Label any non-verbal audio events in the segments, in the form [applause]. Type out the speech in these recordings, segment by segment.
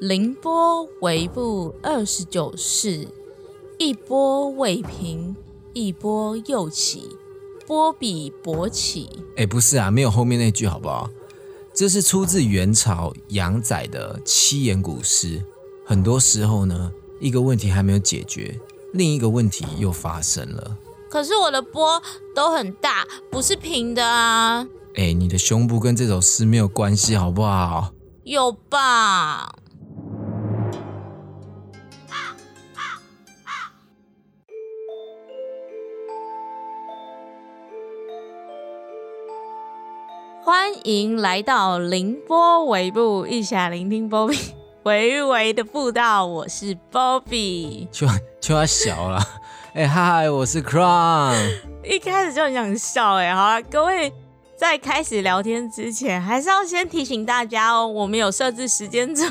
凌波微步二十九式，一波未平，一波又起，波比勃起。哎，不是啊，没有后面那句好不好？这是出自元朝杨载的七言古诗。很多时候呢，一个问题还没有解决，另一个问题又发生了。可是我的波都很大，不是平的啊。哎，你的胸部跟这首诗没有关系，好不好？有吧。欢迎来到凌波尾部，一起来聆听 Bobby 微微的步道。我是 Bobby，就就要小了。[laughs] 哎嗨，我是 Crown。一开始就很想笑哎，好了，各位在开始聊天之前，还是要先提醒大家哦，我们有设置时间轴。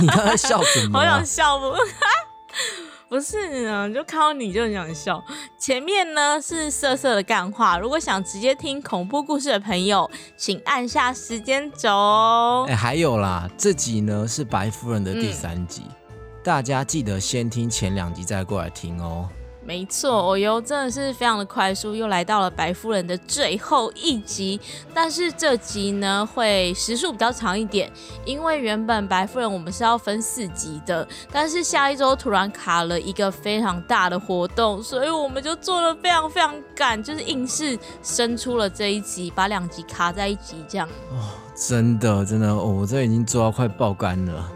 你刚才笑什么？[laughs] 好想笑不？[laughs] 不是啊，就看到你就很想笑。前面呢是色色的干话，如果想直接听恐怖故事的朋友，请按下时间轴。哎，还有啦，这集呢是白夫人的第三集，大家记得先听前两集再过来听哦。没错，我又真的是非常的快速，又来到了白夫人的最后一集。但是这集呢会时数比较长一点，因为原本白夫人我们是要分四集的，但是下一周突然卡了一个非常大的活动，所以我们就做了非常非常赶，就是硬是生出了这一集，把两集卡在一起这样。哦，真的真的，我这已经做到快爆肝了。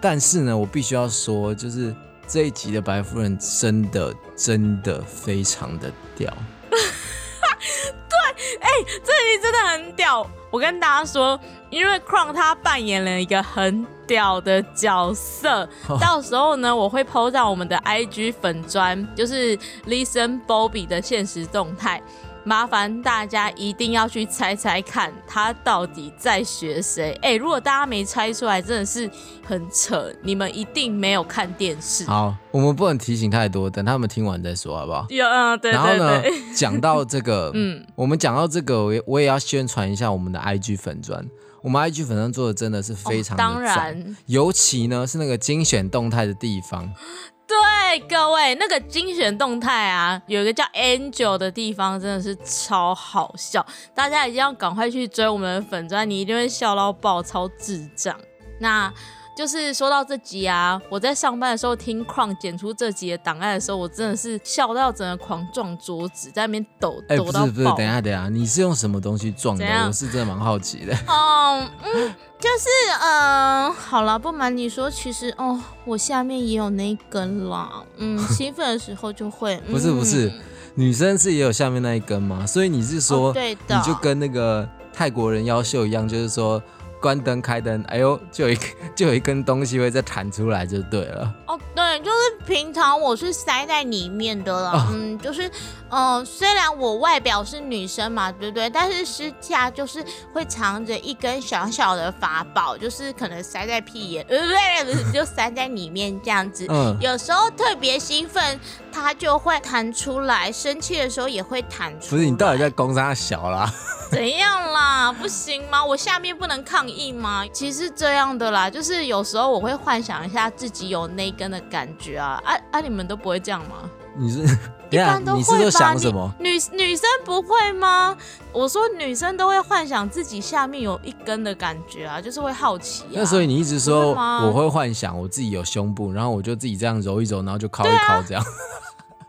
但是呢，我必须要说，就是。这一集的白夫人真的真的非常的屌，[laughs] 对，哎，这集真的很屌。我跟大家说，因为 Crown 他扮演了一个很屌的角色，[laughs] 到时候呢，我会 PO 到我们的 IG 粉砖，就是 Listen Bobby 的现实动态。麻烦大家一定要去猜猜看，他到底在学谁？哎，如果大家没猜出来，真的是很扯。你们一定没有看电视。好，我们不能提醒太多，等他们听完再说，好不好？有，嗯，对。然后呢，讲到这个，[laughs] 嗯，我们讲到这个，我我也要宣传一下我们的 IG 粉砖。我们 IG 粉砖做的真的是非常当然，尤其呢是那个精选动态的地方。[gasps] 对各位，那个精选动态啊，有一个叫 Angel 的地方，真的是超好笑，大家一定要赶快去追我们的粉钻，你一定会笑到爆，超智障。那。就是说到这集啊，我在上班的时候听 Crown 剪出这集的档案的时候，我真的是笑到整个狂撞桌子，在那边抖抖到爆。不是不是，等一下等一下，你是用什么东西撞的？我是真的蛮好奇的。[laughs] 嗯嗯，就是嗯，好了，不瞒你说，其实哦，我下面也有那一根啦。嗯，[laughs] 兴奋的时候就会。不是不是，女生是也有下面那一根吗？所以你是说，对的，你就跟那个泰国人妖秀一样，就是说。关灯开灯，哎呦，就有一 [laughs] 就有一根东西会再弹出来，就对了。哦，对，就是平常我是塞在里面的了。嗯，就是，嗯，虽然我外表是女生嘛，对不对？但是私下就是会藏着一根小小的法宝，就是可能塞在屁眼，呃，不是，就塞在里面这样子。嗯。有时候特别兴奋，它就会弹出来；生气的时候也会弹出来。不是，你到底在攻杀小啦？[laughs] 怎样啦？不行吗？我下面不能抗议吗？其实这样的啦，就是有时候我会幻想一下自己有那根的感觉啊啊啊！你们都不会这样吗？你是 [laughs] 一般都会吧？什么？女女生不会吗？我说女生都会幻想自己下面有一根的感觉啊，就是会好奇。那所以你一直说我会幻想我自己有胸部，然后我就自己这样揉一揉，然后就敲一敲这样。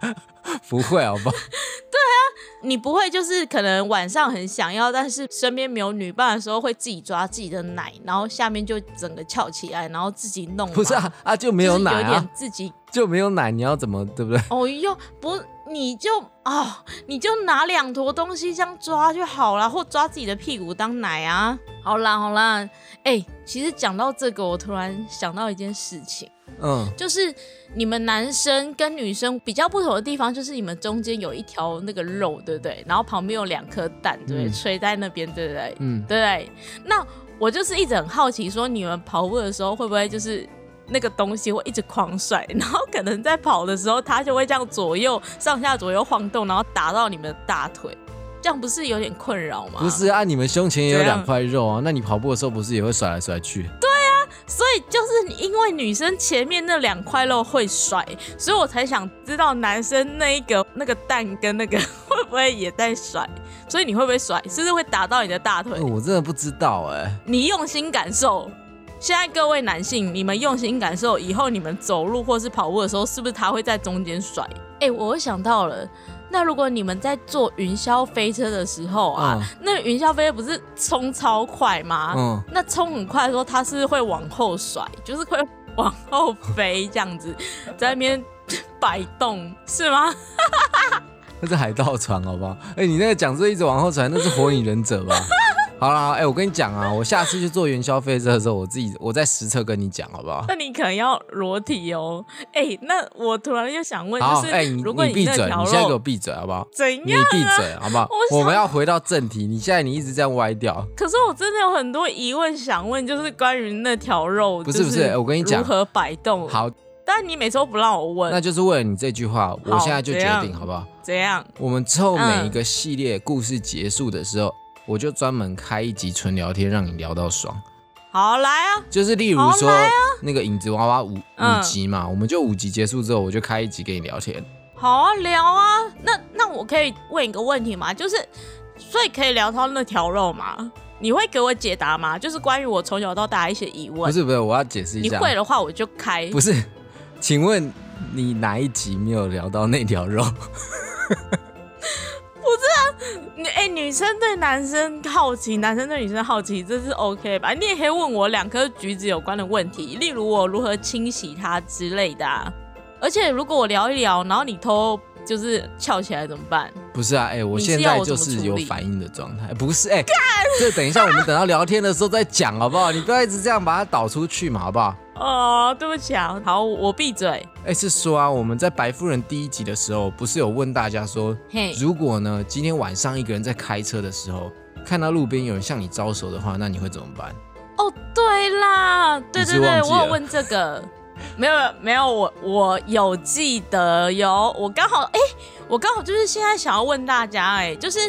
[laughs] 不会好不好？对啊，你不会就是可能晚上很想要，但是身边没有女伴的时候，会自己抓自己的奶，然后下面就整个翘起来，然后自己弄。不是啊啊，就没有奶啊，自己就没有奶，你要怎么对不对？哦哟，不，你就啊，你就拿两坨东西这样抓就好了，或抓自己的屁股当奶啊。好啦好啦，哎，其实讲到这个，我突然想到一件事情。嗯，就是你们男生跟女生比较不同的地方，就是你们中间有一条那个肉，对不对？然后旁边有两颗蛋，对不对？垂在那边，对不对？嗯，对不对？那我就是一直很好奇，说你们跑步的时候会不会就是那个东西会一直狂甩，然后可能在跑的时候，它就会这样左右上下左右晃动，然后打到你们的大腿，这样不是有点困扰吗？不是啊，你们胸前也有两块肉啊，那你跑步的时候不是也会甩来甩去？对啊。所以就是因为女生前面那两块肉会甩，所以我才想知道男生那一个那个蛋跟那个 [laughs] 会不会也在甩。所以你会不会甩？是不是会打到你的大腿？我真的不知道哎。你用心感受。现在各位男性，你们用心感受，以后你们走路或是跑步的时候，是不是他会在中间甩？哎，我想到了，那如果你们在坐云霄飞车的时候啊，那云霄飞车不是冲超快吗？嗯，那冲很快的时候，它是会往后甩，就是会往后飞这样子，在那边摆动，是吗？[laughs] 那是海盗船，好不好？哎，你那个讲这一直往后传，那是火影忍者吧？好了，哎，我跟你讲啊，我下次去做元宵飞车的时候，我自己我再实测跟你讲，好不好？那你可能要裸体哦。哎，那我突然又想问，就是，哎，你你闭嘴，你现在给我闭嘴，好不好？怎样？你闭嘴，好不好？我们要回到正题，你现在你一直这样歪掉。可是我真的有很多疑问想问，就是关于那条肉，不是不是，我跟你讲如何摆动。好，但你每次都不让我问，那就是为了你这句话，我现在就决定，好不好？怎样？我们之后每一个系列故事结束的时候。我就专门开一集纯聊天，让你聊到爽。好来啊，就是例如说那个影子娃娃五五集嘛，我们就五集结束之后，我就开一集跟你聊天。好啊，聊啊。那那我可以问一个问题吗？就是所以可以聊到那条肉吗？你会给我解答吗？就是关于我从小到大一些疑问。不是不是，我要解释一下。你会的话，我就开。不是，请问你哪一集没有聊到那条肉？[laughs] 不是啊，女哎，女生对男生好奇，男生对女生好奇，这是 OK 吧？你也可以问我两颗橘子有关的问题，例如我如何清洗它之类的。啊而且如果我聊一聊，然后你偷就是翘起来怎么办？不是啊，哎，我现在就是有反应的状态，不是哎，这等一下我们等到聊天的时候再讲好不好？你不要一直这样把它导出去嘛，好不好？哦，对不起啊，好，我闭嘴。哎，是说啊，我们在白夫人第一集的时候，不是有问大家说，嘿如果呢今天晚上一个人在开车的时候，看到路边有人向你招手的话，那你会怎么办？哦，对啦，对对对，我有问这个，没有没有，我我有记得有，我刚好哎。我刚好就是现在想要问大家，哎，就是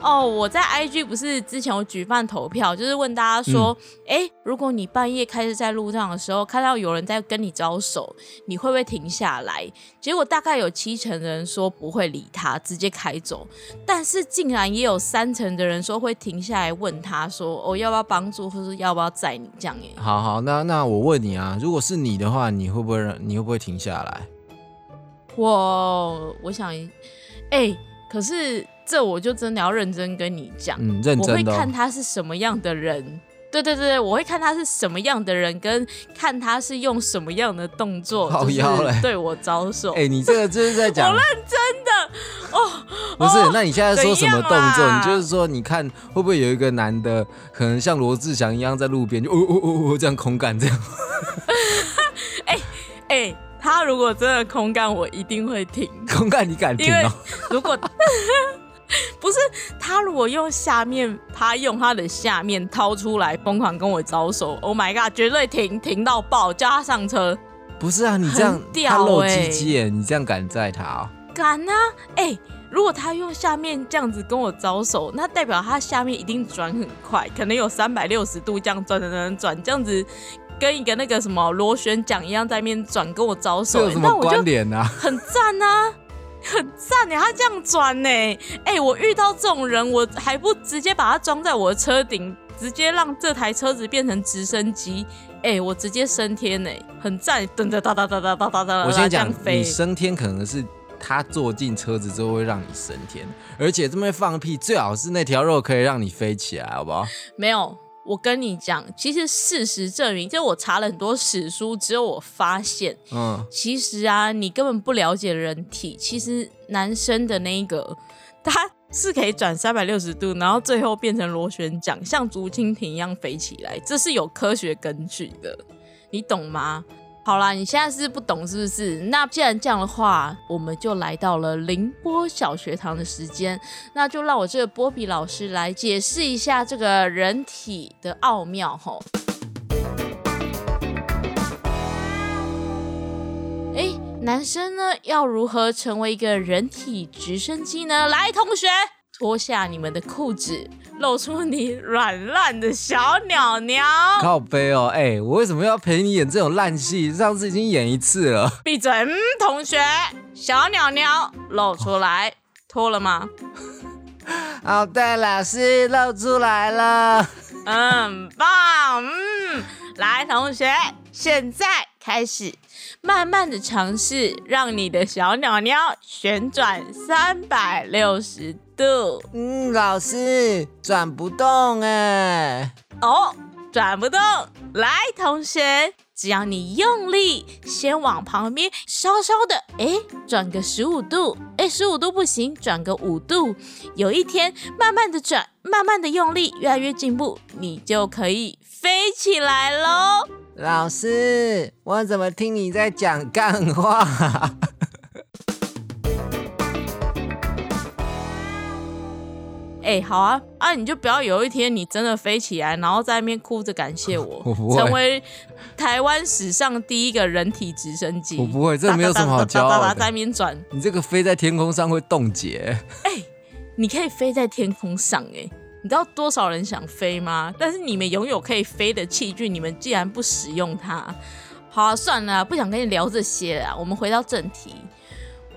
哦，我在 IG 不是之前有举办投票，就是问大家说，哎，如果你半夜开始在路上的时候看到有人在跟你招手，你会不会停下来？结果大概有七成的人说不会理他，直接开走，但是竟然也有三成的人说会停下来问他说，哦，要不要帮助，或是要不要载你这样？哎，好好，那那我问你啊，如果是你的话，你会不会让你会不会停下来？我我想，哎，可是这我就真的要认真跟你讲，嗯，认真我会看他是什么样的人，对对对，我会看他是什么样的人，跟看他是用什么样的动作，就是对我招手。哎，你这个就是在 [laughs] 讲，我认真的哦，[laughs] 不是，那你现在说什么动作？你就是说，你看会不会有一个男的，可能像罗志祥一样在路边就哦哦哦哦这样空干这样？哎 [laughs] 哎。他如果真的空干，我一定会停。[laughs] 空干你敢停吗？[laughs] [laughs] 如果不是他，如果用下面，他用他的下面掏出来疯狂跟我招手，Oh my god，绝对停停到爆，叫他上车。不是啊，你这样他露鸡鸡，你这样敢载他哦？敢啊！哎，如果他用下面这样子跟我招手，那代表他下面一定转很快，可能有三百六十度这样转转转转这样子。跟一个那个什么螺旋桨一样在面转，跟我招手，那我就很赞啊，[laughs] 很赞呢。他这样转呢，哎，我遇到这种人，我还不直接把它装在我的车顶，直接让这台车子变成直升机，哎，我直接升天呢，很赞，噔噔哒哒哒哒哒哒哒，我先讲，你升天可能是他坐进车子之后会让你升天，而且这么放屁，最好是那条肉可以让你飞起来，好不好？没有。我跟你讲，其实事实证明，就我查了很多史书，只有我发现，嗯，其实啊，你根本不了解人体，其实男生的那一个，他是可以转三百六十度，然后最后变成螺旋桨，像竹蜻蜓一样飞起来，这是有科学根据的，你懂吗？好啦，你现在是不懂是不是？那既然这样的话，我们就来到了凌波小学堂的时间，那就让我这个波比老师来解释一下这个人体的奥妙吼。哎，男生呢要如何成为一个人体直升机呢？来，同学脱下你们的裤子。露出你软烂的小鸟鸟。靠背哦，哎，我为什么要陪你演这种烂戏？上次已经演一次了。闭嘴，嗯，同学，小鸟鸟露出来，脱了吗？好 [laughs] 的，老师露出来了。嗯，棒，嗯，来，同学，现在开始。慢慢的尝试，让你的小鸟鸟旋转三百六十度。嗯，老师转不动哎。哦，转不动。来，同学，只要你用力，先往旁边稍稍的，哎，转个十五度。哎，十五度不行，转个五度。有一天，慢慢的转，慢慢的用力，越来越进步，你就可以飞起来喽。老师，我怎么听你在讲干话？[laughs] 哎，好啊，啊，你就不要有一天你真的飞起来，然后在那边哭着感谢我，[laughs] 成为台湾史上第一个人体直升机。我不会，这没有什么好骄傲的。在那边转，你这个飞在天空上会冻结。哎，你可以飞在天空上，哎。你知道多少人想飞吗？但是你们拥有可以飞的器具，你们竟然不使用它，好算了，不想跟你聊这些了。我们回到正题。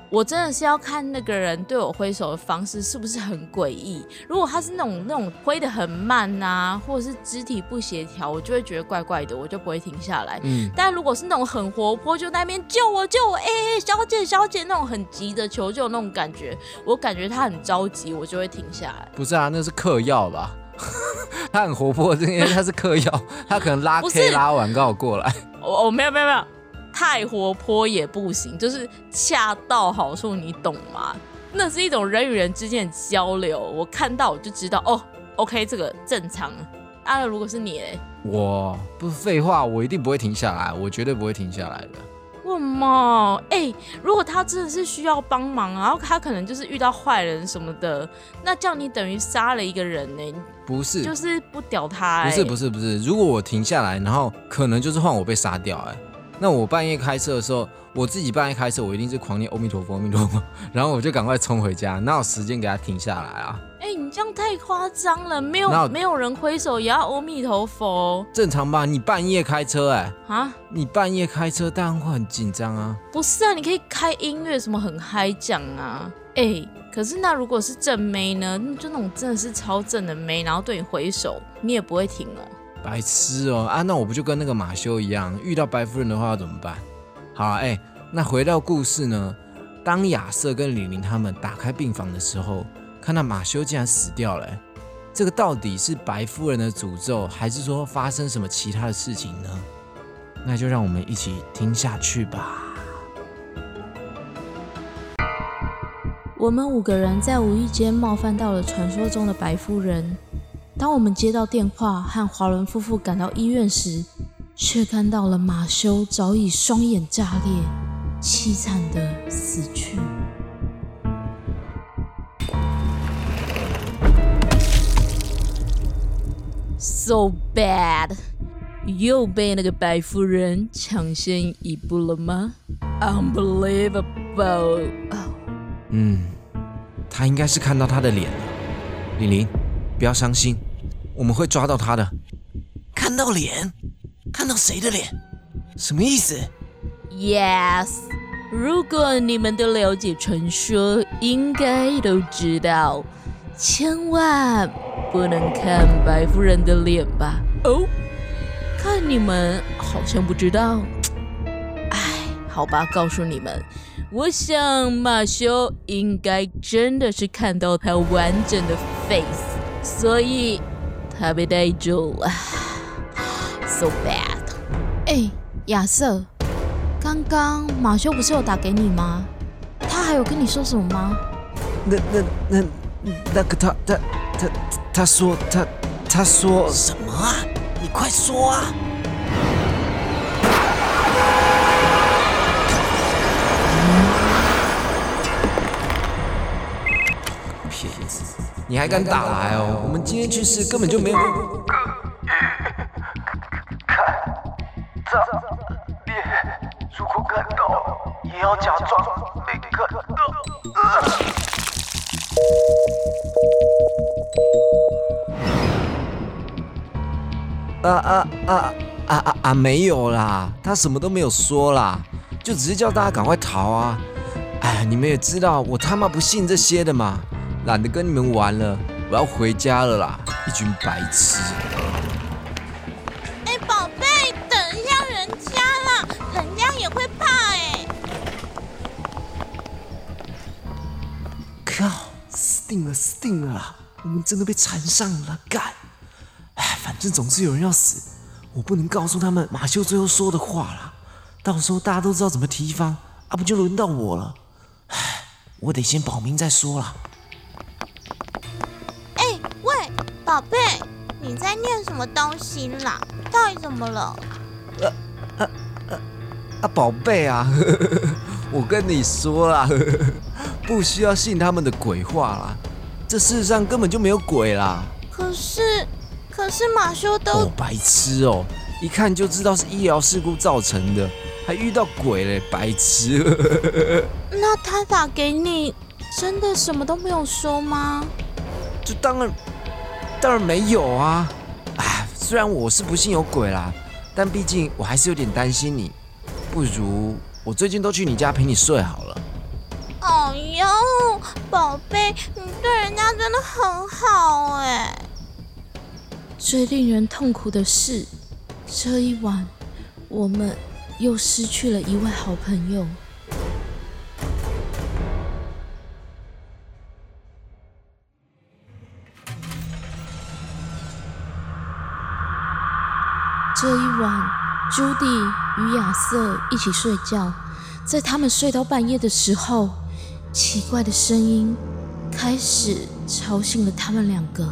我真的是要看那个人对我挥手的方式是不是很诡异。如果他是那种那种挥的很慢呐，或者是肢体不协调，我就会觉得怪怪的，我就不会停下来。嗯。但如果是那种很活泼，就那边救我救我，哎，小姐小姐那种很急的求救那种感觉，我感觉他很着急，我就会停下来。不是啊，那是嗑药吧？[laughs] 他很活泼，因为他是嗑药，他可能拉 K 拉完刚好过来。我我没有没有没有。太活泼也不行，就是恰到好处，你懂吗？那是一种人与人之间的交流。我看到我就知道，哦，OK，这个正常。啊，如果是你，我不是废话，我一定不会停下来，我绝对不会停下来的。为什么？哎，如果他真的是需要帮忙，然后他可能就是遇到坏人什么的，那这样你等于杀了一个人呢？不是，就是不屌他。不是，不是，不是。如果我停下来，然后可能就是换我被杀掉，哎。那我半夜开车的时候，我自己半夜开车，我一定是狂念阿弥陀佛，阿弥陀佛，[laughs] 然后我就赶快冲回家，哪有时间给他停下来啊？哎，你这样太夸张了，没有没有人挥手也要阿弥陀佛，正常吧？你半夜开车，哎啊，你半夜开车当然会很紧张啊。不是啊，你可以开音乐，什么很嗨讲啊。哎，可是那如果是正妹呢？就那种真的是超正的妹，然后对你挥手，你也不会停哦。白痴哦啊！那我不就跟那个马修一样，遇到白夫人的话要怎么办？好啊，哎，那回到故事呢？当亚瑟跟李玲他们打开病房的时候，看到马修竟然死掉了。这个到底是白夫人的诅咒，还是说发生什么其他的事情呢？那就让我们一起听下去吧。我们五个人在无意间冒犯到了传说中的白夫人。当我们接到电话和华伦夫妇赶到医院时，却看到了马修早已双眼炸裂，凄惨的死去。So bad，又被那个白夫人抢先一步了吗？Unbelievable！嗯，他应该是看到他的脸了。李玲，不要伤心。我们会抓到他的。看到脸？看到谁的脸？什么意思？Yes，如果你们都了解传说，应该都知道，千万不能看白夫人的脸吧？哦，看你们好像不知道。哎，好吧，告诉你们，我想马修应该真的是看到他完整的 face，所以。他被逮住了，so bad。哎，亚瑟，刚刚马修不是有打给你吗？他还有跟你说什么吗？那、那、那、那个他、他、他、他说他、他说什么啊？你快说啊！你还敢打来哦？我们今天去试根本就没有。看如果看到，也要假装没看到。啊啊啊啊啊啊！没有啦，他什么都没有说啦，就只是叫大家赶快逃啊！哎，你们也知道，我他妈不信这些的嘛，懒得跟你们玩了，我要回家了啦！一群白痴。哎，宝贝，等一下人家啦，人家也会怕哎。靠，死定了，死定了啦！我们真的被缠上了，干！哎，反正总是有人要死，我不能告诉他们马修最后说的话啦。到时候大家都知道怎么提防，啊，不就轮到我了？唉，我得先保命再说啦。宝贝，你在念什么东西啦？到底怎么了？啊，宝贝啊，[laughs] 我跟你说啦，[laughs] 不需要信他们的鬼话啦，这世上根本就没有鬼啦。可是，可是马修都哦，白痴哦，一看就知道是医疗事故造成的，还遇到鬼嘞，白痴。[laughs] 那他打给你，真的什么都没有说吗？这当然，当然没有啊！哎，虽然我是不信有鬼啦，但毕竟我还是有点担心你。不如我最近都去你家陪你睡好了。哎呦，宝贝，你对人家真的很好哎。最令人痛苦的是，这一晚我们又失去了一位好朋友。朱迪与亚瑟一起睡觉。在他们睡到半夜的时候，奇怪的声音开始吵醒了他们两个。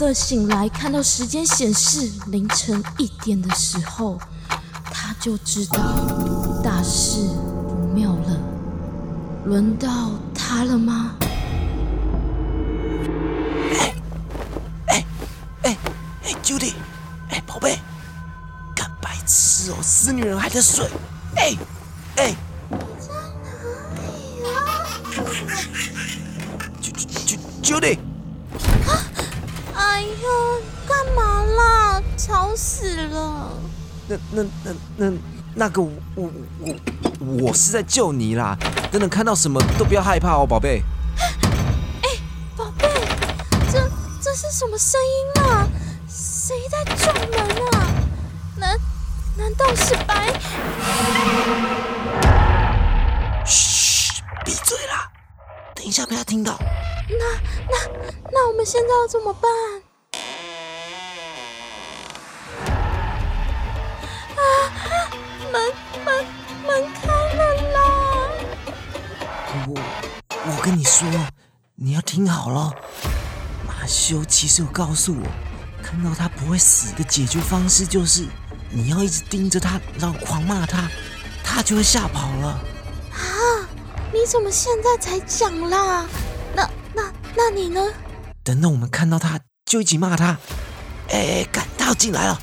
瑟醒来，看到时间显示凌晨一点的时候，他就知道大事不妙了。轮到他了吗？哎哎，Judy，哎，宝贝，干白痴哦，死女人还在睡。那那那那那个我我我我是在救你啦！等等看到什么都不要害怕哦，宝贝。哎宝贝，这这是什么声音啊？谁在撞门啊？难难道是白？嘘，闭嘴啦！等一下不要听到。那那那我们现在要怎么办？门门门开了啦！我我跟你说，你要听好了。马修其实有告诉我，看到他不会死的解决方式就是，你要一直盯着他，然后狂骂他，他就会吓跑了。啊！你怎么现在才讲啦？那那那你呢？等等我们看到他，就一起骂他。哎，赶到进来了。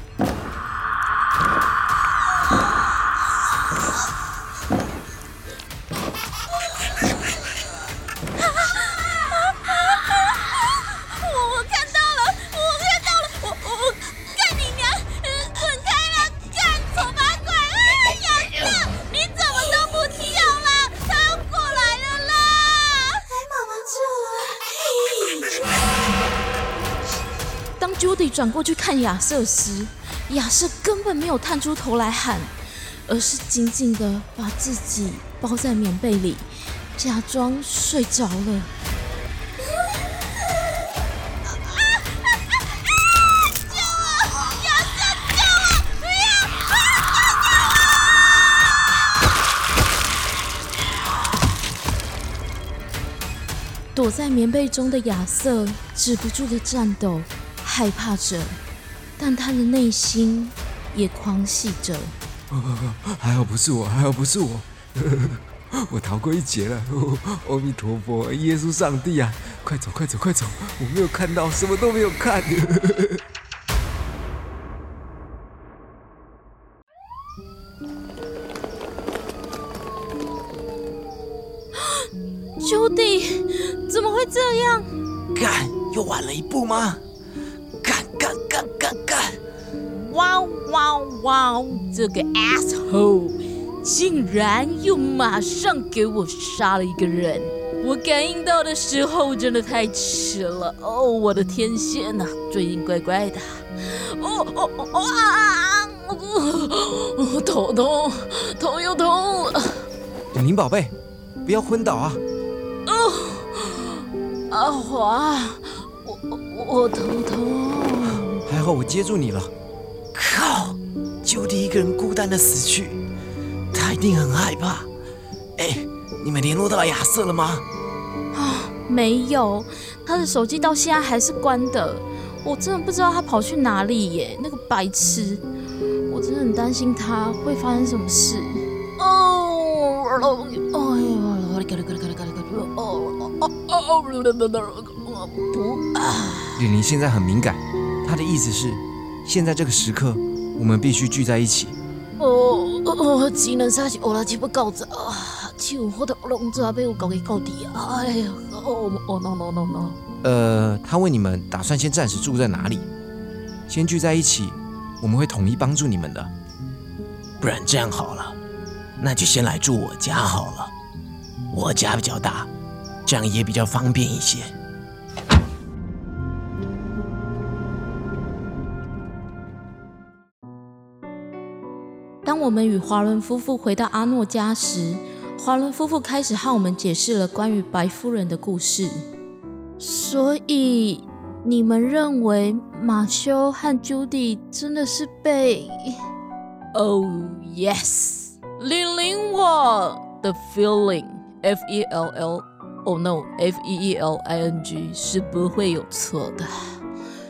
过去看亚瑟时，亚瑟根本没有探出头来喊，而是紧紧的把自己包在棉被里，假装睡着了。躲在棉被中的亚瑟止不住的颤抖，害怕着，但他的内心也狂喜着。[laughs] 还好不是我，还好不是我，[laughs] 我逃过一劫了。[laughs] 阿弥陀佛，耶稣上帝啊，快走快走快走！我没有看到，什么都没有看。Judy，怎么会这样？干，又晚了一步吗？哇哦！这个 asshole 竟然又马上给我杀了一个人！我感应到的时候真的太迟了哦，我的天线呐、最近怪怪的。哦哦哦啊！我头痛，头又痛了。玲玲宝贝，不要昏倒啊！阿华，我我我头痛。还好我接住你了。靠，就地一个人孤单的死去，他一定很害怕。哎，你们联络到亚瑟了吗？啊没有，他的手机到现在还是关的。我真的不知道他跑去哪里耶，那个白痴！我真的很担心他会发生什么事。哦，哎呀，哦哦哦，不啊！李玲现在很敏感，她的意思是，现在这个时刻，我们必须聚在一起。哦哦，只能说是我来接不够着啊！手我都拢做被我搞给搞地啊！哎呀，哦哦 no no no no！呃，他问你们打算先暂时住在哪里？先聚在一起，我们会统一帮助你们的。不然这样好了，那就先来住我家好了。我家比较大，这样也比较方便一些。我们与华伦夫妇回到阿诺家时，华伦夫妇开始和我们解释了关于白夫人的故事。所以，你们认为马修和朱迪真的是被？Oh yes，玲玲我的 feeling，F E L L，Oh no，F E E L I N G 是不会有错的。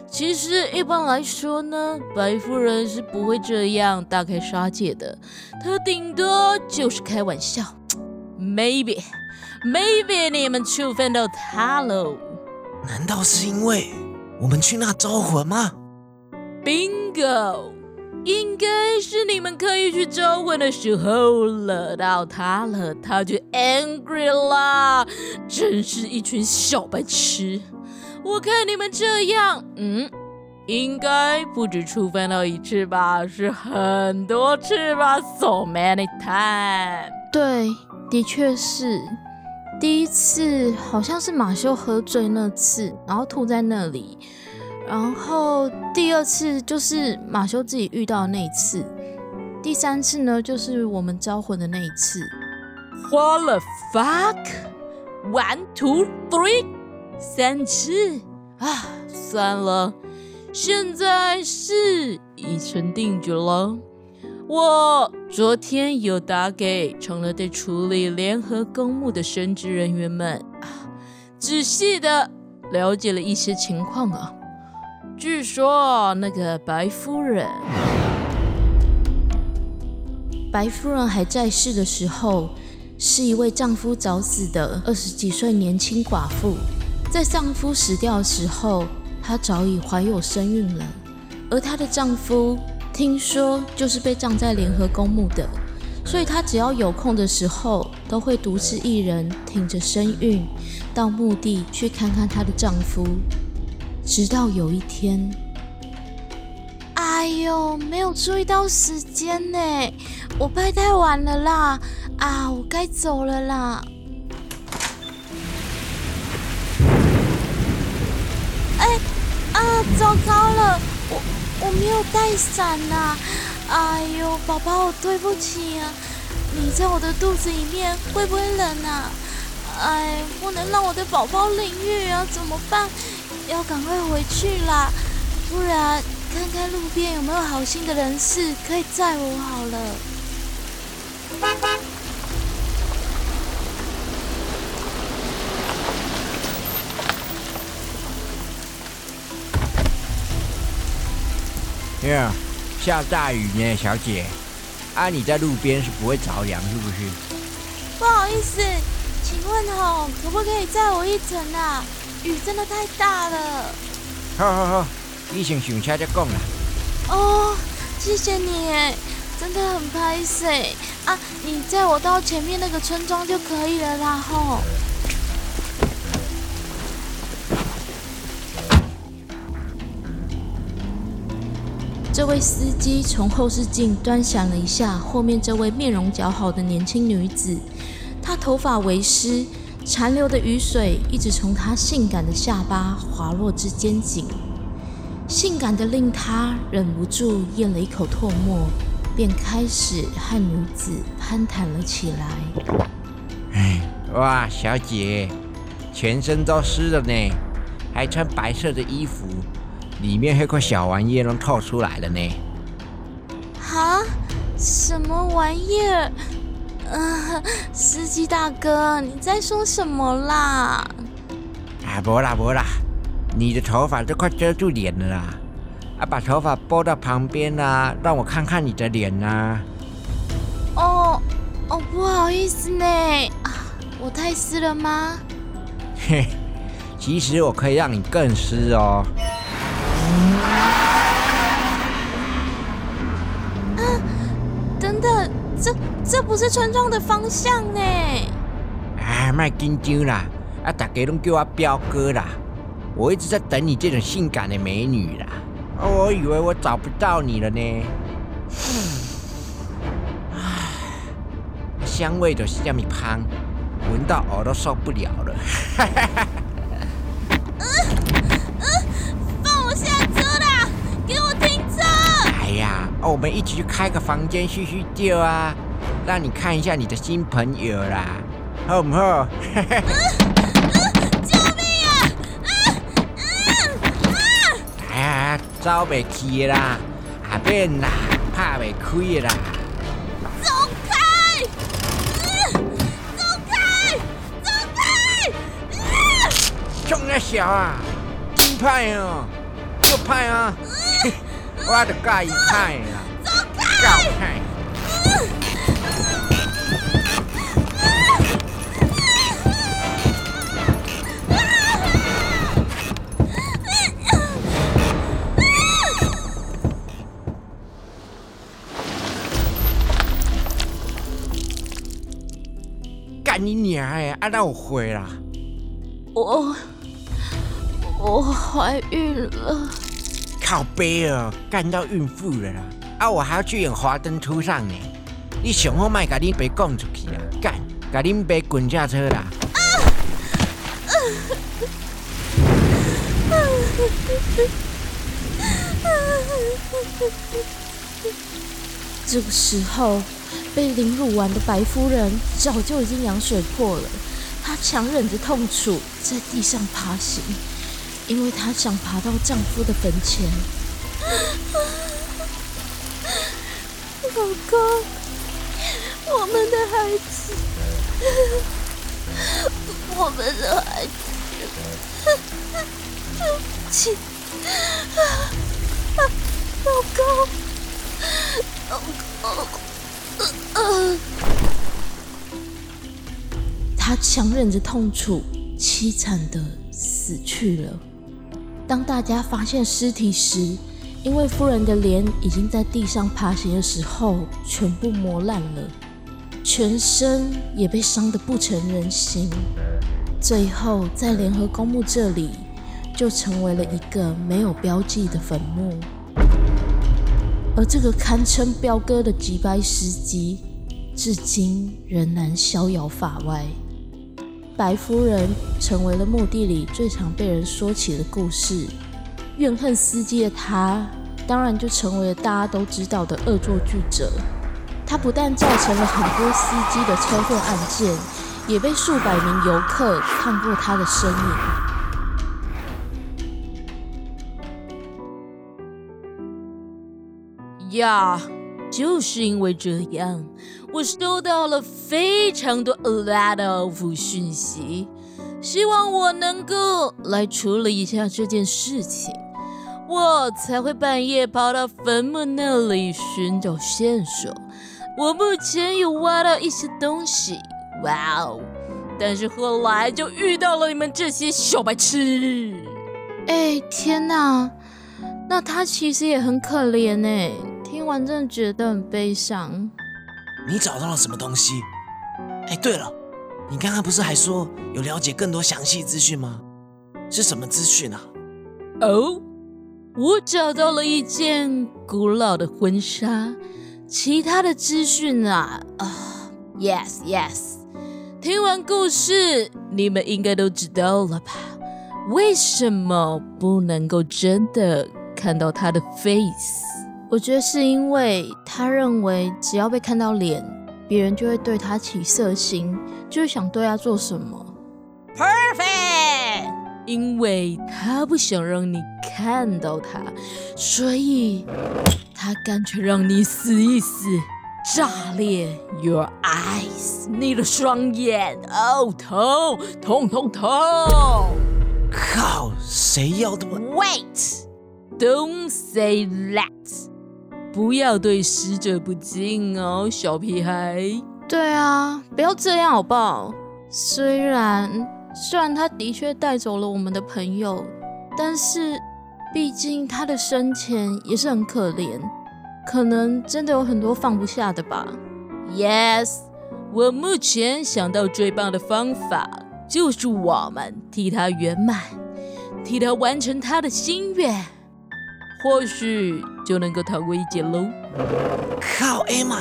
其实一般来说呢，白夫人是不会这样大开杀戒的，她顶多就是开玩笑。[tsk] Maybe，maybe 你们触犯到她喽。难道是因为我们去那招魂吗？Bingo，应该是你们刻意去招魂的时候惹到她了，她就 angry 啦。真是一群小白痴！我看你们这样，嗯，应该不止触犯到一次吧，是很多次吧，so many times。对，的确是。第一次好像是马修喝醉那次，然后吐在那里。然后第二次就是马修自己遇到的那一次。第三次呢，就是我们招魂的那一次。What the fuck? One, two, three，三次啊！算了，现在是已成定局了。我昨天有打给成了在处理联合公墓的神职人员们，仔细的了解了一些情况啊。据说那个白夫人，白夫人还在世的时候，是一位丈夫早死的二十几岁年轻寡妇。在丈夫死掉的时候，她早已怀有身孕了，而她的丈夫听说就是被葬在联合公墓的，所以她只要有空的时候，都会独自一人挺着身孕到墓地去看看她的丈夫。直到有一天，哎呦，没有注意到时间呢，我拍太晚了啦！啊，我该走了啦。糟糕了，我我没有带伞呐！哎呦，宝宝，对不起啊！你在我的肚子里面会不会冷啊？哎，不能让我的宝宝淋雨啊！怎么办？要赶快回去啦，不然看看路边有没有好心的人士可以载我好了。哟，下大雨呢，小姐。啊，你在路边是不会着凉是不是？不好意思，请问吼，可不可以载我一程啊？雨真的太大了。好好好，你先上车再讲啦。哦，谢谢你，真的很拍水啊！你载我到前面那个村庄就可以了啦吼。这位司机从后视镜端详了一下后面这位面容姣好的年轻女子，她头发为湿，残留的雨水一直从她性感的下巴滑落至肩颈，性感的令他忍不住咽了一口唾沫，便开始和女子攀谈了起来。哎，[laughs] 哇，小姐，全身都湿了呢，还穿白色的衣服。里面那块小玩意儿都透出来了呢！哈？什么玩意儿？嗯，司机大哥，你在说什么啦？啊，不啦不啦，你的头发都快遮住脸了啦！啊，把头发拨到旁边啦，让我看看你的脸呐！哦哦，不好意思呢，啊，我太湿了吗？嘿，[laughs] 其实我可以让你更湿哦。啊！等等，这这不是村庄的方向呢！哎，卖紧张啦！啊，大家拢叫我彪哥啦！我一直在等你这种性感的美女啦！我以为我找不到你了呢。香味就是这么香，闻到我都受不了了。[laughs] 我们一起去开个房间叙叙旧啊，让你看一下你的新朋友啦，好不好？[laughs] 救命啊！哎呀，走不去啦，阿变啦，怕袂开啦。走开！走开！走开！冲啊小啊，真派哦，又派啊！我的介意派啊！走开！干你娘的！啊，那我回啦！我我怀孕了！靠背哦，干到孕妇了啦！啊！我还要去演《华灯初上》呢。你上好卖甲恁爸讲出去啦，干，甲恁爸滚下车啦！这个时候，被凌辱完的白夫人早就已经羊水破了。她强忍着痛楚，在地上爬行，因为她想爬到丈夫的坟前。老公，我们的孩子，我们的孩子，对不起，老公，老公，他强忍着痛楚，凄惨的死去了。当大家发现尸体时，因为夫人的脸已经在地上爬行的时候全部磨烂了，全身也被伤得不成人形，最后在联合公墓这里就成为了一个没有标记的坟墓。而这个堪称彪哥的吉拜司机，至今仍然逍遥法外。白夫人成为了墓地里最常被人说起的故事。怨恨司机的他，当然就成为了大家都知道的恶作剧者。他不但造成了很多司机的车祸案件，也被数百名游客看过他的身影。呀，就是因为这样，我收到了非常多 a lot of 讯息，希望我能够来处理一下这件事情，我才会半夜跑到坟墓那里寻找线索。我目前有挖到一些东西，哇哦！但是后来就遇到了你们这些小白痴。哎，天哪！那他其实也很可怜哎，听完真的觉得很悲伤。你找到了什么东西？哎，对了，你刚刚不是还说有了解更多详细资讯吗？是什么资讯啊？哦，我找到了一件古老的婚纱。其他的资讯啊啊，yes yes，听完故事，你们应该都知道了吧？为什么不能够真的看到他的 face？我觉得是因为他认为只要被看到脸，别人就会对他起色心，就会想对他做什么。Perfect，因为他不想让你看到他，所以。他干脆让你死一死，炸裂 your eyes，你的双眼，哦，痛，痛，痛，痛！靠，谁要的吗？Wait，don't say that，不要对死者不敬哦，小屁孩。对啊，不要这样好不好？虽然虽然他的确带走了我们的朋友，但是。毕竟他的生前也是很可怜，可能真的有很多放不下的吧。Yes，我目前想到最棒的方法就是我们替他圆满，替他完成他的心愿，或许就能够逃过一劫喽。靠，艾玛，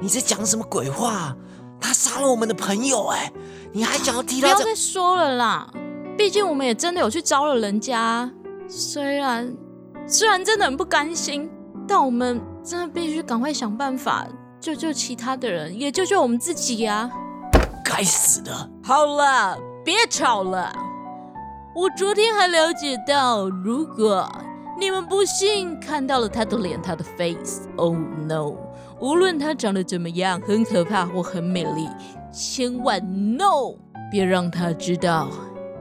你在讲什么鬼话？他杀了我们的朋友，哎，你还想要替他？不要再说了啦，毕竟我们也真的有去招惹人家。虽然虽然真的很不甘心，但我们真的必须赶快想办法救救其他的人，也救救我们自己呀！该死的！好了，别吵了。我昨天还了解到，如果你们不信看到了他的脸，他的 face，oh no！无论他长得怎么样，很可怕或很美丽，千万 no！别让他知道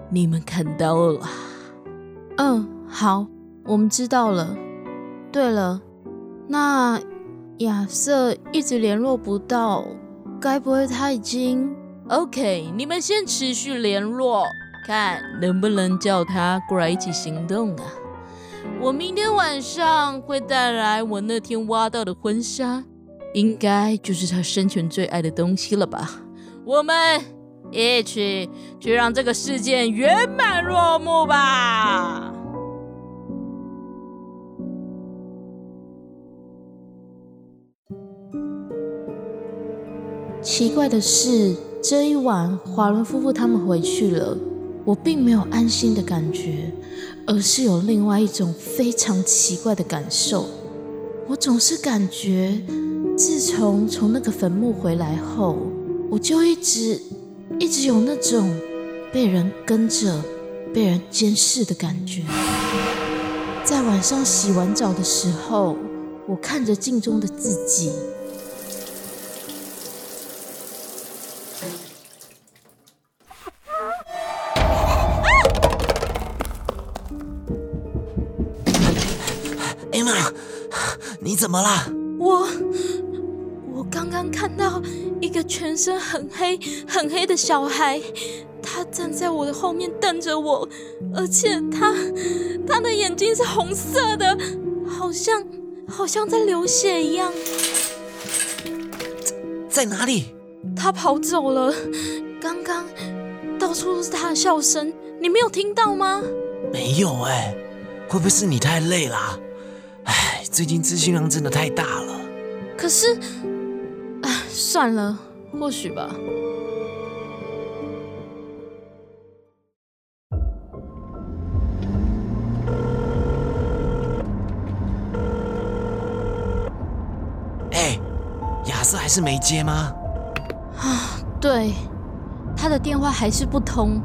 你们看到了。嗯。好，我们知道了。对了，那亚瑟一直联络不到，该不会他已经？OK，你们先持续联络，看能不能叫他过来一起行动啊。我明天晚上会带来我那天挖到的婚纱，应该就是他生前最爱的东西了吧？我们一起去让这个事件圆满落幕吧。奇怪的是，这一晚华伦夫妇他们回去了，我并没有安心的感觉，而是有另外一种非常奇怪的感受。我总是感觉，自从从那个坟墓回来后，我就一直一直有那种被人跟着、被人监视的感觉。在晚上洗完澡的时候，我看着镜中的自己。怎么了？我我刚刚看到一个全身很黑很黑的小孩，他站在我的后面瞪着我，而且他他的眼睛是红色的，好像好像在流血一样。在哪里？他跑走了。刚刚到处都是他的笑声，你没有听到吗？没有哎，会不会是你太累了？唉，最近资讯量真的太大了。可是，啊，算了，或许吧。哎，亚瑟还是没接吗？啊，对，他的电话还是不通。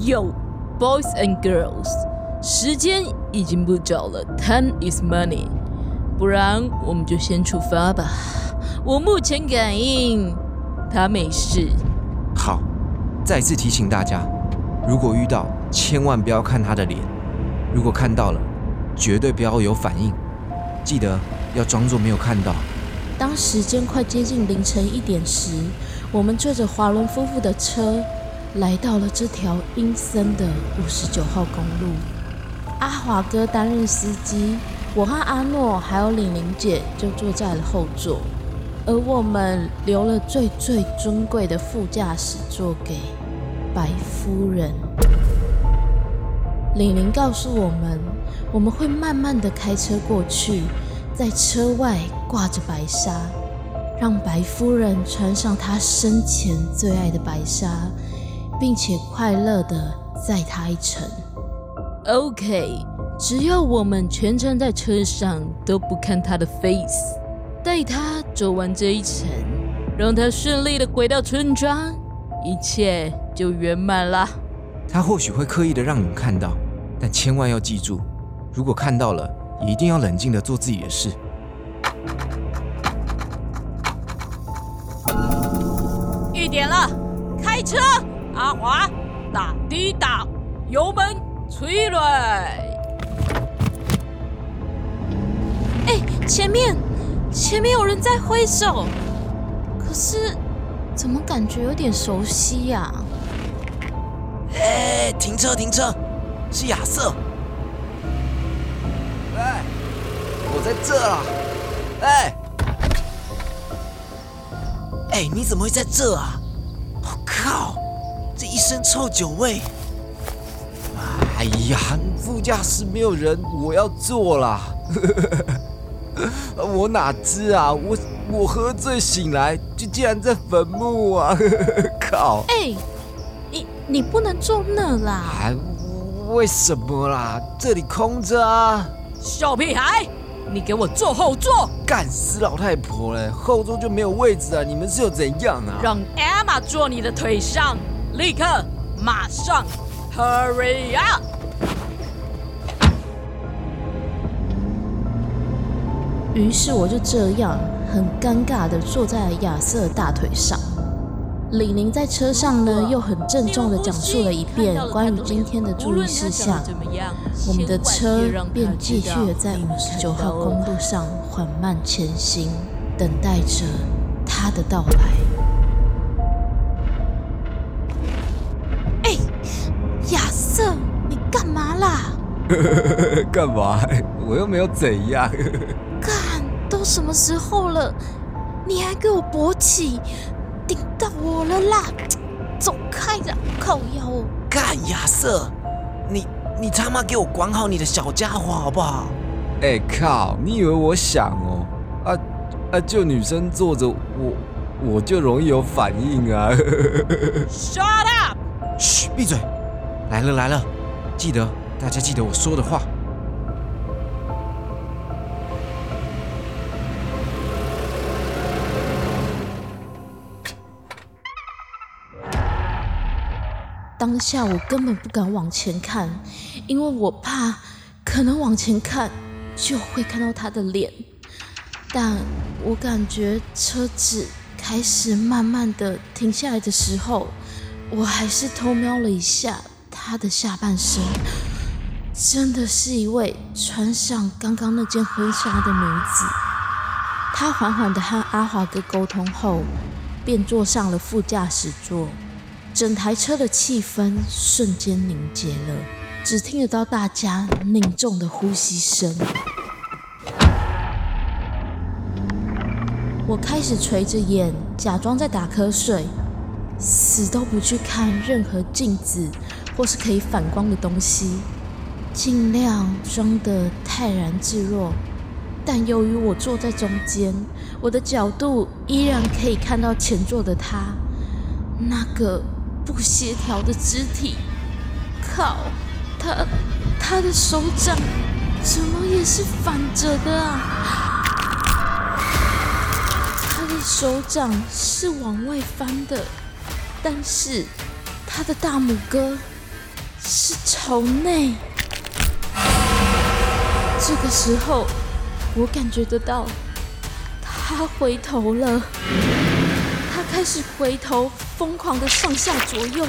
Yo, boys and girls，时间已经不早了，time is money。不然我们就先出发吧。我目前感应他没事。好，再次提醒大家，如果遇到，千万不要看他的脸，如果看到了，绝对不要有反应，记得要装作没有看到。当时间快接近凌晨一点时，我们坐着华伦夫妇的车，来到了这条阴森的五十九号公路。阿华哥担任司机，我和阿诺还有玲玲姐就坐在了后座，而我们留了最最尊贵的副驾驶座给白夫人。玲玲告诉我们，我们会慢慢的开车过去。在车外挂着白纱，让白夫人穿上她生前最爱的白纱，并且快乐的载她一程。OK，只要我们全程在车上都不看他的 face，带他走完这一程，让他顺利的回到村庄，一切就圆满了。他或许会刻意的让你们看到，但千万要记住，如果看到了。一定要冷静的做自己的事。一点了，开车，阿华，打滴打，油门催泪。前面，前面有人在挥手，可是怎么感觉有点熟悉呀？哎，停车，停车，是亚瑟。喂我在这啦！哎，哎，你怎么会在这啊？我靠，这一身臭酒味！哎呀，副驾驶没有人，我要坐啦！[laughs] 我哪知啊？我我喝醉醒来，就竟然在坟墓啊！[laughs] 靠！哎，你你不能坐那啦！为什么啦？这里空着啊！小屁孩！你给我坐后座！干死老太婆嘞！后座就没有位置啊！你们是有怎样啊？让 Emma 坐你的腿上，立刻，马上，Hurry up！于是我就这样很尴尬的坐在亚瑟大腿上。李宁在车上呢，又很郑重的讲述了一遍关于今天的注意事项。我们的车便继续的在五十九号公路上缓慢前行，等待着他的到来。哎，亚瑟，你干嘛啦？[laughs] 干嘛？[laughs] 我又没有怎样。干，都什么时候了，你还给我勃起？顶到我了啦！走开了，靠腰！干亚瑟，你你他妈给我管好你的小家伙好不好？哎靠！你以为我想哦？啊啊！就女生坐着，我我就容易有反应啊！Shut up！嘘，闭嘴！来了来了，记得大家记得我说的话。当下我根本不敢往前看，因为我怕可能往前看就会看到他的脸。但我感觉车子开始慢慢的停下来的时候，我还是偷瞄了一下他的下半身，真的是一位穿上刚刚那件婚纱的女子。她缓缓的和阿华哥沟通后，便坐上了副驾驶座。整台车的气氛瞬间凝结了，只听得到大家凝重的呼吸声。我开始垂着眼，假装在打瞌睡，死都不去看任何镜子或是可以反光的东西，尽量装得泰然自若。但由于我坐在中间，我的角度依然可以看到前座的他，那个。不协调的肢体，靠！他他的手掌怎么也是反着的啊？他的手掌是往外翻的，但是他的大拇哥是朝内。这个时候，我感觉得到他回头了。开始回头，疯狂的上下左右，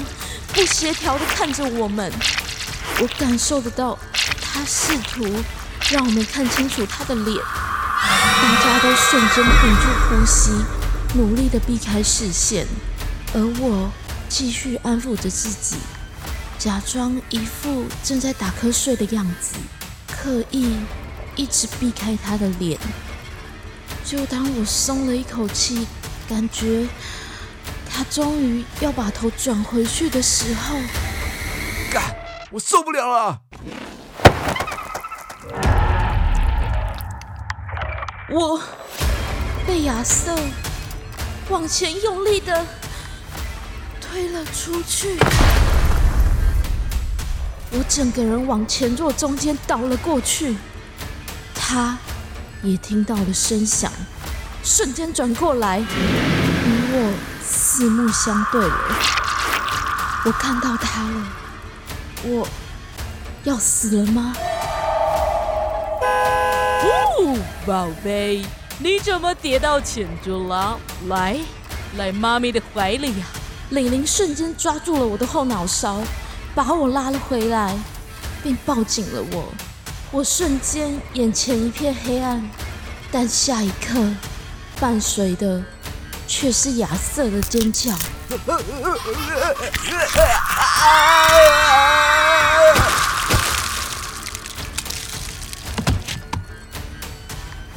不协调的看着我们。我感受得到，他试图让我们看清楚他的脸。大家都瞬间屏住呼吸，努力的避开视线，而我继续安抚着自己，假装一副正在打瞌睡的样子，刻意一直避开他的脸。就当我松了一口气，感觉他终于要把头转回去的时候，干！我受不了了！我被亚瑟往前用力的推了出去，我整个人往前座中间倒了过去。他也听到了声响，瞬间转过来，与我四目相对了。我看到他了，我要死了吗？哦，宝贝，你怎么跌到前座了？来，来妈咪的怀里呀！玲玲瞬间抓住了我的后脑勺，把我拉了回来，并抱紧了我。我瞬间眼前一片黑暗，但下一刻伴随的却是亚瑟的尖叫。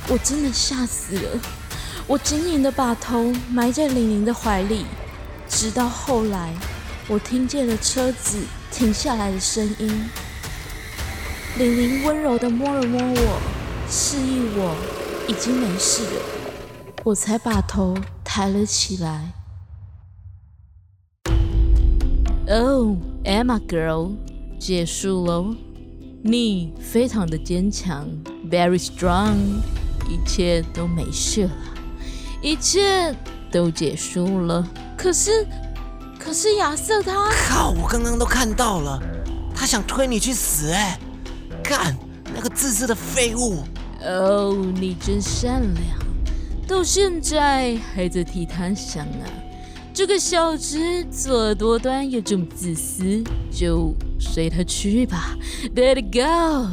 我真的吓死了，我紧紧的把头埋在玲玲的怀里，直到后来我听见了车子停下来的声音。玲玲温柔的摸了摸我，示意我已经没事了，我才把头抬了起来。Oh, Emma girl，结束喽，你非常的坚强，very strong。一切都没事了，一切都结束了。可是，可是亚瑟他……靠！我刚刚都看到了，他想推你去死！哎，干那个自私的废物！哦，你真善良，到现在还在替他想啊！这个小子作恶多端又这么自私，就随他去吧，Let it go。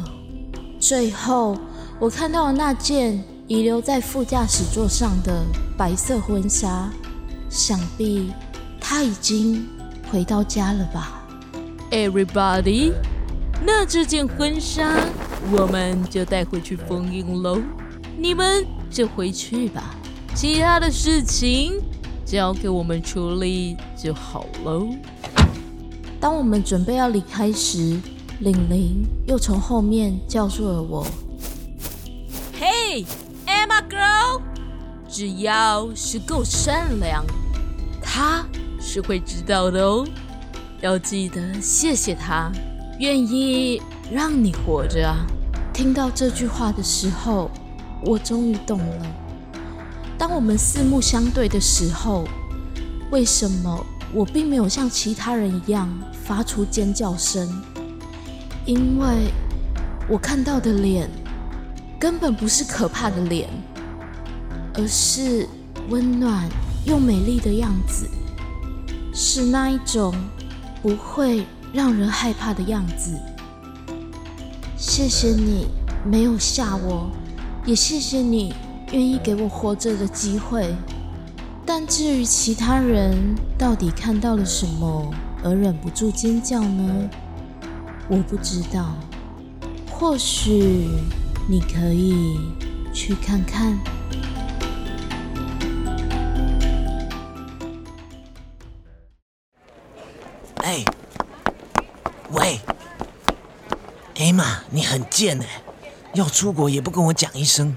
最后。我看到了那件遗留在副驾驶座上的白色婚纱，想必他已经回到家了吧？Everybody，那这件婚纱我们就带回去封印喽，你们就回去吧，其他的事情交给我们处理就好喽。当我们准备要离开时，玲玲又从后面叫住了我。：“Hey，Emma girl，只要是够善良，他是会知道的哦。要记得谢谢他，愿意让你活着啊！听到这句话的时候，我终于懂了。当我们四目相对的时候，为什么我并没有像其他人一样发出尖叫声？因为我看到的脸。根本不是可怕的脸，而是温暖又美丽的样子，是那一种不会让人害怕的样子。谢谢你没有吓我，也谢谢你愿意给我活着的机会。但至于其他人到底看到了什么而忍不住尖叫呢？我不知道，或许。你可以去看看。哎，喂，艾玛，你很贱哎！要出国也不跟我讲一声，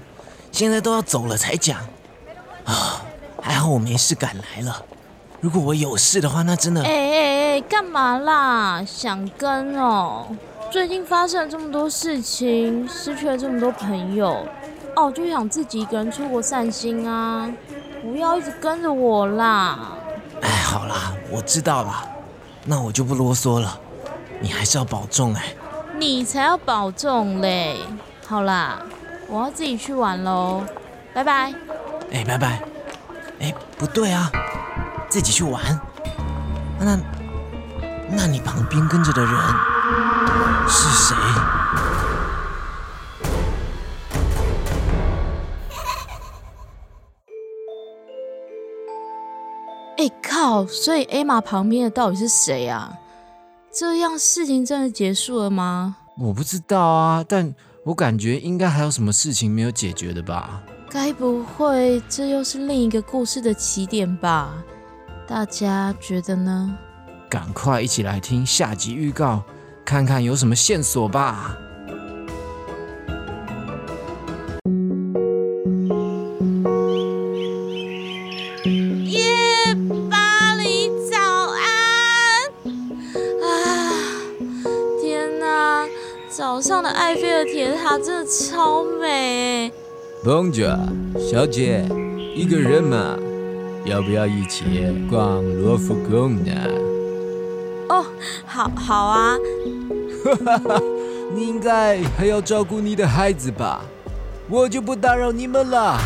现在都要走了才讲。啊，还好我没事赶来了。如果我有事的话，那真的……哎哎哎，干嘛啦？想跟哦？最近发生了这么多事情，失去了这么多朋友，哦，就想自己一个人出国散心啊。不要一直跟着我啦。哎，好啦，我知道啦，那我就不啰嗦了。你还是要保重哎。你才要保重嘞。好啦，我要自己去玩喽，拜拜。哎，拜拜。哎，不对啊，自己去玩。那，那你旁边跟着的人是谁？[laughs] 哎靠！所以 A 玛旁边的到底是谁啊？这样事情真的结束了吗？我不知道啊，但我感觉应该还有什么事情没有解决的吧？该不会这又是另一个故事的起点吧？大家觉得呢？赶快一起来听下集预告，看看有什么线索吧！真的超美哎！Bonjour，小姐，一个人吗？要不要一起逛罗浮宫呢？哦，好好啊，[laughs] 你应该还要照顾你的孩子吧？我就不打扰你们了。